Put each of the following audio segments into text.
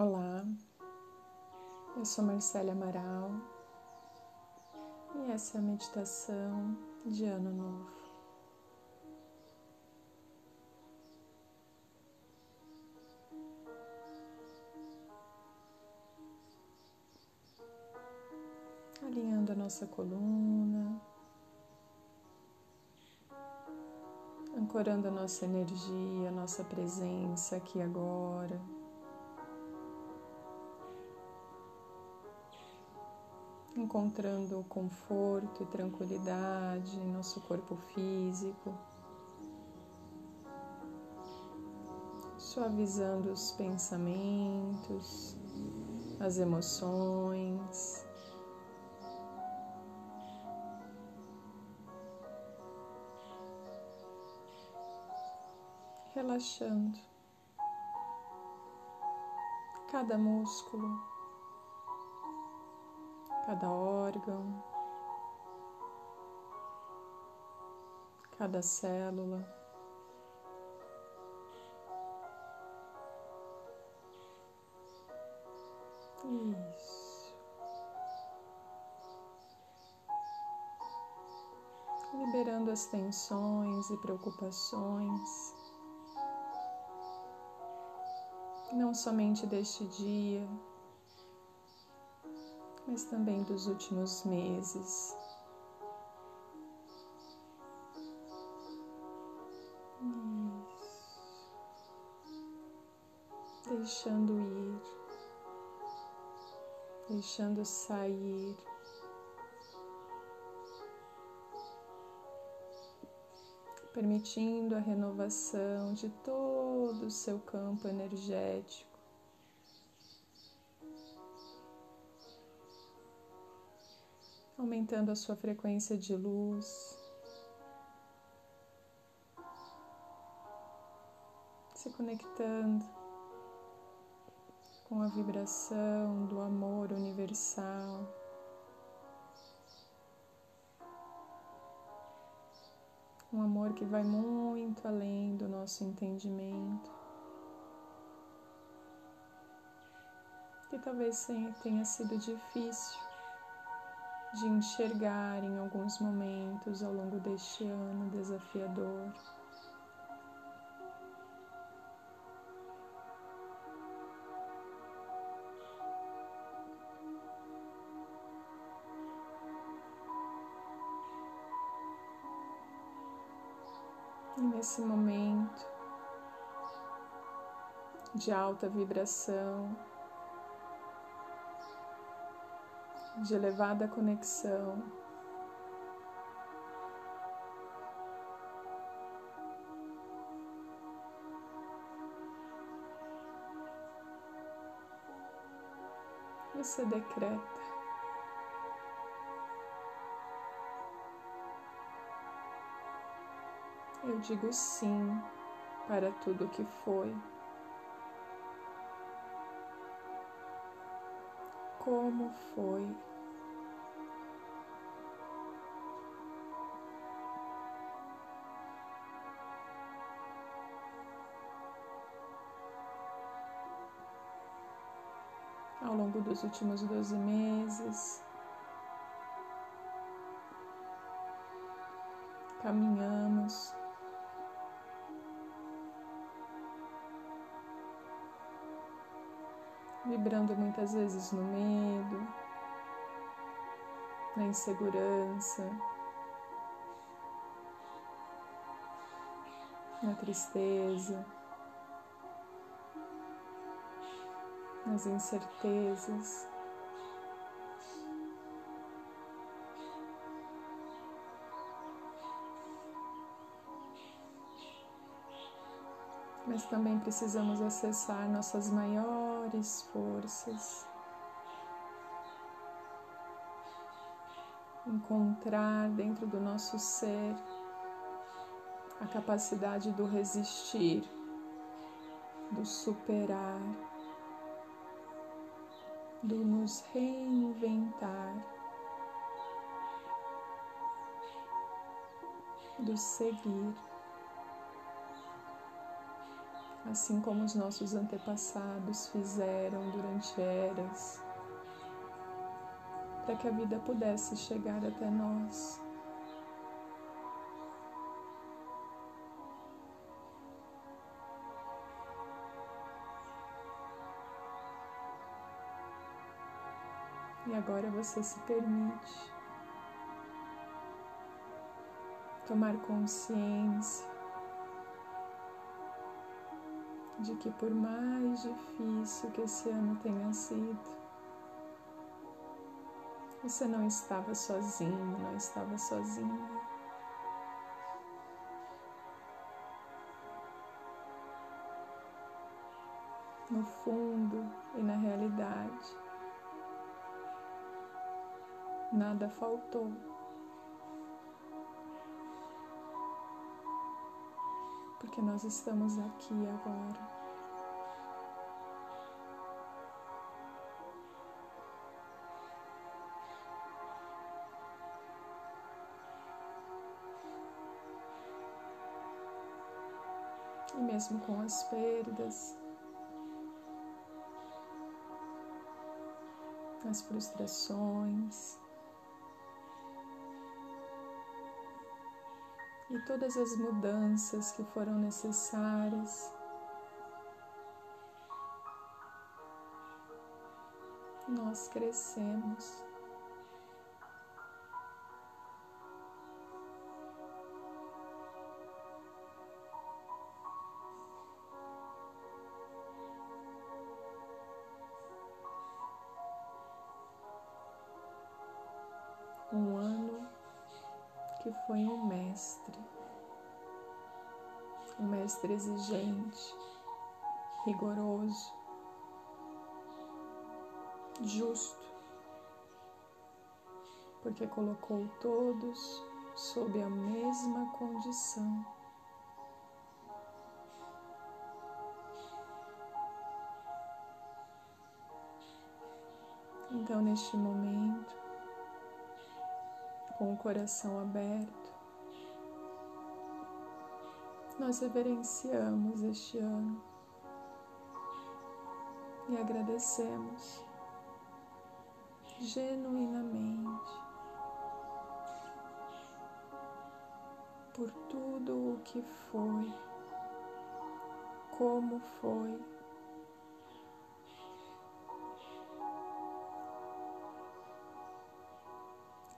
Olá, eu sou Marcela Amaral e essa é a meditação de Ano Novo. Alinhando a nossa coluna, ancorando a nossa energia, a nossa presença aqui agora. Encontrando conforto e tranquilidade em nosso corpo físico, suavizando os pensamentos, as emoções. Relaxando cada músculo cada órgão, cada célula. Isso. Liberando as tensões e preocupações, não somente deste dia, mas também dos últimos meses. Deixando ir, deixando sair. Permitindo a renovação de todo o seu campo energético. Aumentando a sua frequência de luz, se conectando com a vibração do amor universal. Um amor que vai muito além do nosso entendimento. Que talvez tenha sido difícil de enxergar em alguns momentos ao longo deste ano desafiador. E nesse momento de alta vibração, de elevada conexão. Você decreta. Eu digo sim para tudo o que foi. Como foi? ao longo dos últimos 12 meses. Caminhamos. Vibrando muitas vezes no medo, na insegurança, na tristeza. nas incertezas. Mas também precisamos acessar nossas maiores forças, encontrar dentro do nosso ser a capacidade do resistir, do superar do nos reinventar, do seguir assim como os nossos antepassados fizeram durante eras, para que a vida pudesse chegar até nós. E agora você se permite tomar consciência de que, por mais difícil que esse ano tenha sido, você não estava sozinho, não estava sozinha. No fundo e na realidade, nada faltou. Porque nós estamos aqui agora. E mesmo com as perdas, as frustrações, e todas as mudanças que foram necessárias. Nós crescemos. Foi um mestre, um mestre exigente, rigoroso, justo, porque colocou todos sob a mesma condição. Então, neste momento, com o coração aberto, nós reverenciamos este ano e agradecemos genuinamente por tudo o que foi, como foi.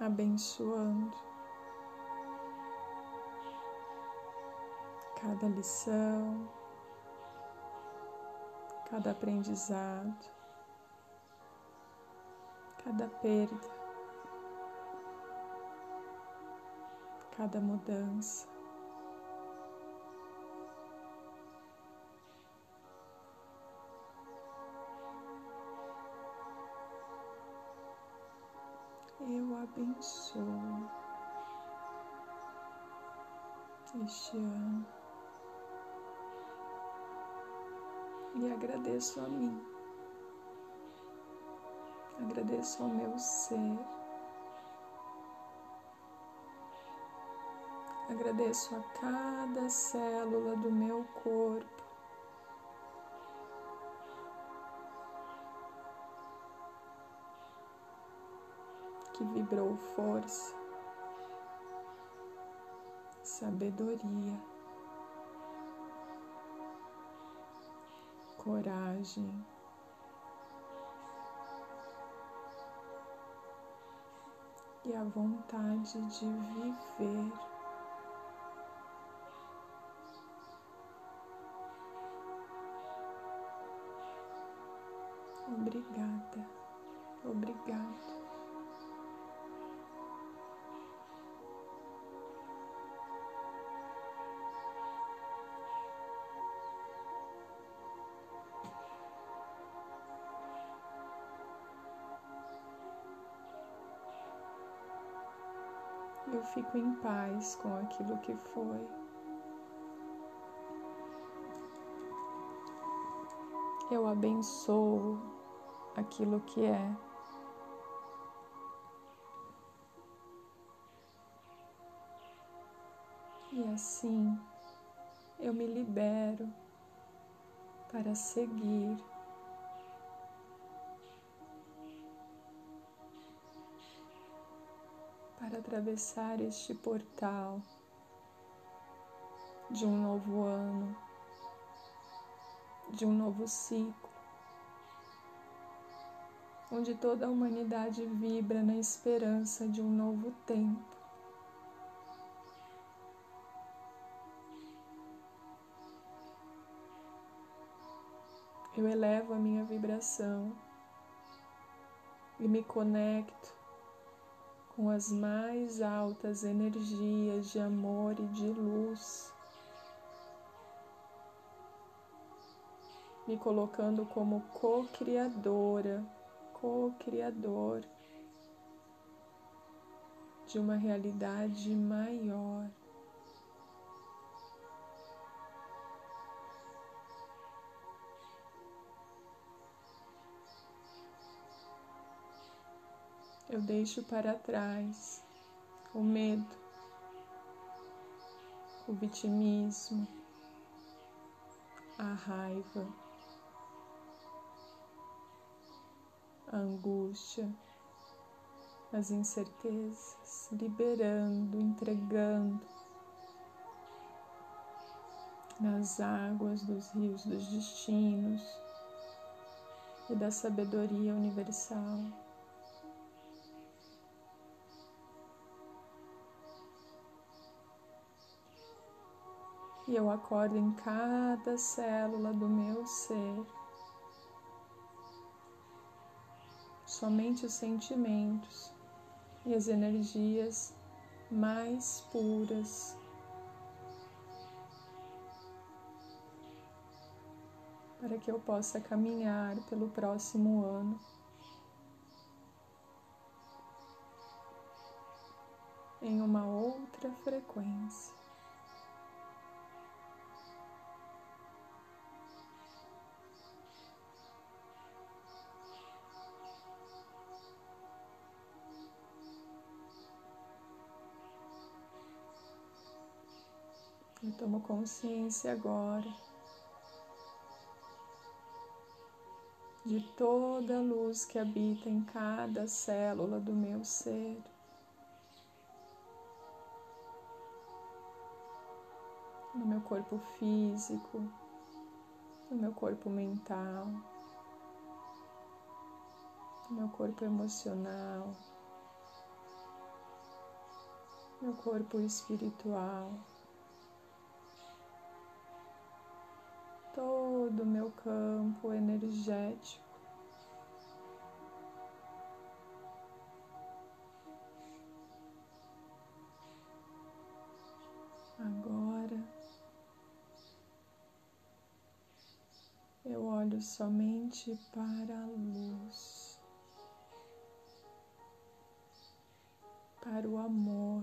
Abençoando cada lição, cada aprendizado, cada perda, cada mudança. Eu abençoo este ano. E agradeço a mim, agradeço ao meu ser, agradeço a cada célula do meu corpo que vibrou força, sabedoria, coragem. E a vontade de viver. Eu fico em paz com aquilo que foi. Eu abençoo aquilo que é. E assim eu me libero para seguir. Atravessar este portal de um novo ano, de um novo ciclo, onde toda a humanidade vibra na esperança de um novo tempo. Eu elevo a minha vibração e me conecto com as mais altas energias de amor e de luz, me colocando como co-criadora, co-criador de uma realidade maior. Eu deixo para trás o medo, o vitimismo, a raiva, a angústia, as incertezas, liberando, entregando nas águas dos rios dos destinos e da sabedoria universal. E eu acordo em cada célula do meu ser. Somente os sentimentos e as energias mais puras. Para que eu possa caminhar pelo próximo ano. Em uma outra frequência. Eu tomo consciência agora de toda a luz que habita em cada célula do meu ser. No meu corpo físico, no meu corpo mental, no meu corpo emocional, no meu corpo espiritual. Todo o meu campo energético. Agora eu olho somente para a luz, para o amor.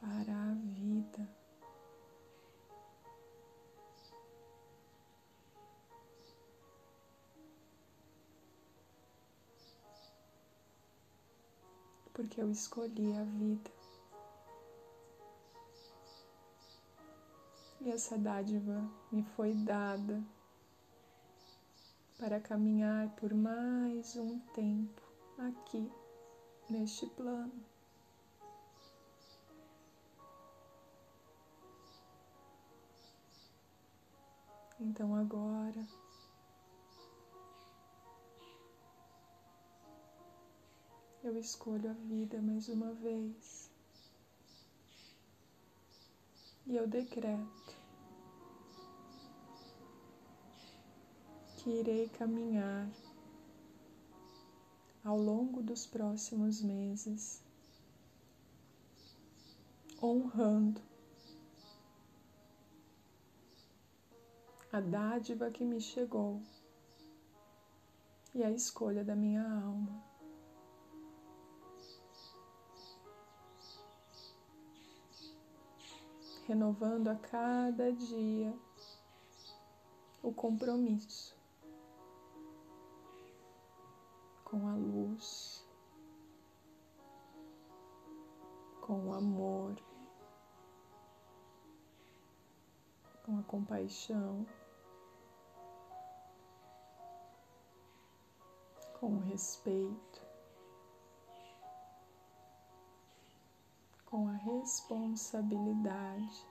para a vida. Porque eu escolhi a vida. E essa dádiva me foi dada para caminhar por mais um tempo aqui neste plano. Então agora eu escolho a vida mais uma vez e eu decreto que irei caminhar ao longo dos próximos meses honrando a dádiva que me chegou e a escolha da minha alma. Renovando a cada dia o compromisso com a luz, com o amor com a compaixão, com o respeito, com a responsabilidade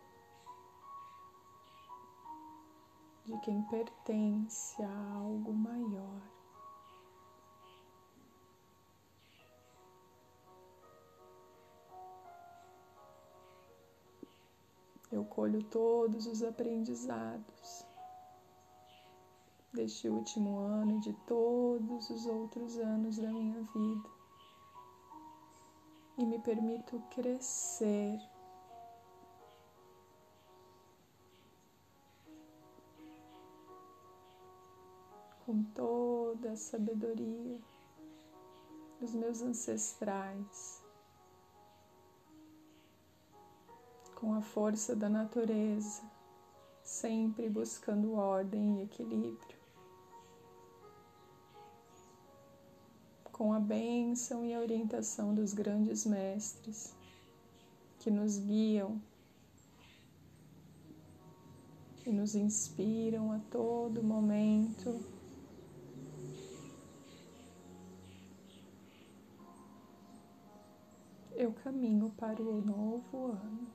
de quem pertence a algo maior. Eu colho todos os aprendizados deste último ano e de todos os outros anos da minha vida e me permito crescer. Com toda a sabedoria dos meus ancestrais, com a força da natureza, sempre buscando ordem e equilíbrio, com a bênção e a orientação dos grandes mestres que nos guiam e nos inspiram a todo momento eu caminho para o novo ano.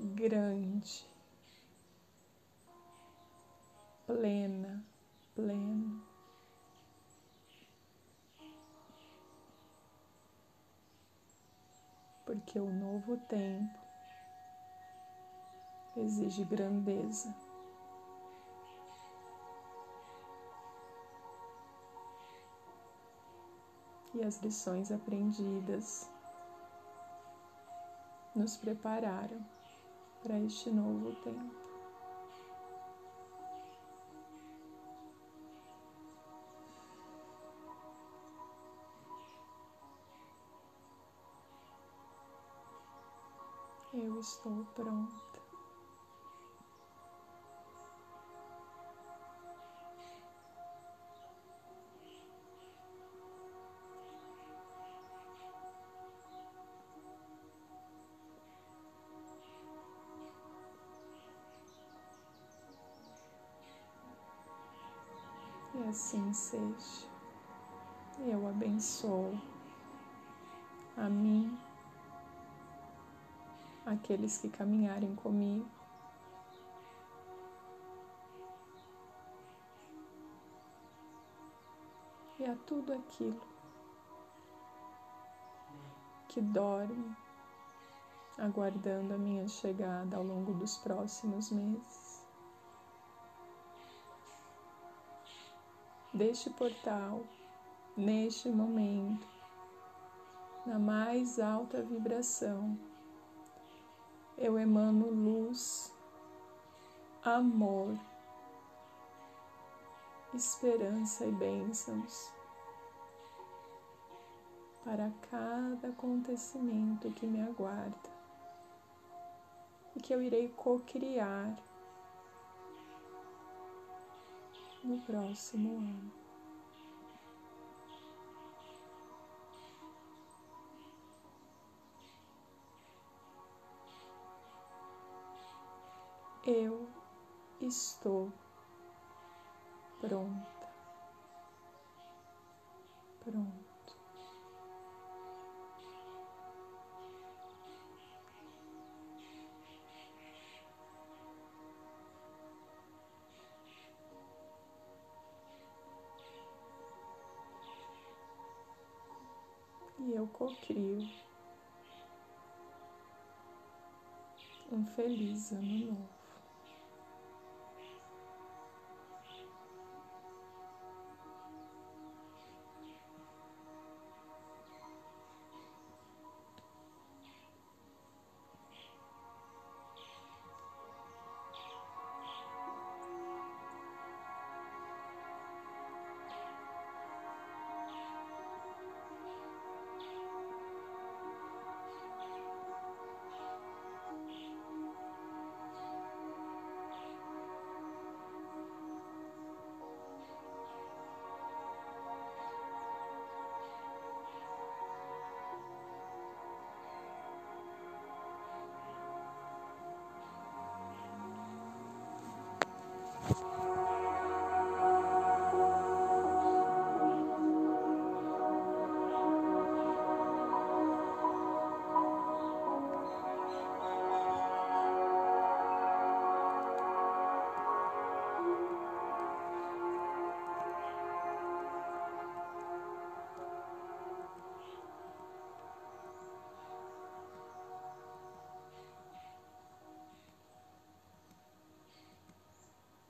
Grande, plena, pleno. Porque o novo tempo exige grandeza. e as lições aprendidas nos prepararam para este novo tempo. Estou pronta. E assim seja. Eu abençoo a mim, aqueles que caminharem comigo. E a tudo aquilo que dorme, aguardando a minha chegada ao longo dos próximos meses. deste portal, neste momento, na mais alta vibração, eu emano luz, amor, esperança e bênçãos para cada acontecimento que me aguarda e que eu irei co-criar no próximo ano. Eu estou pronta, pronto. e eu cocrio um feliz ano novo.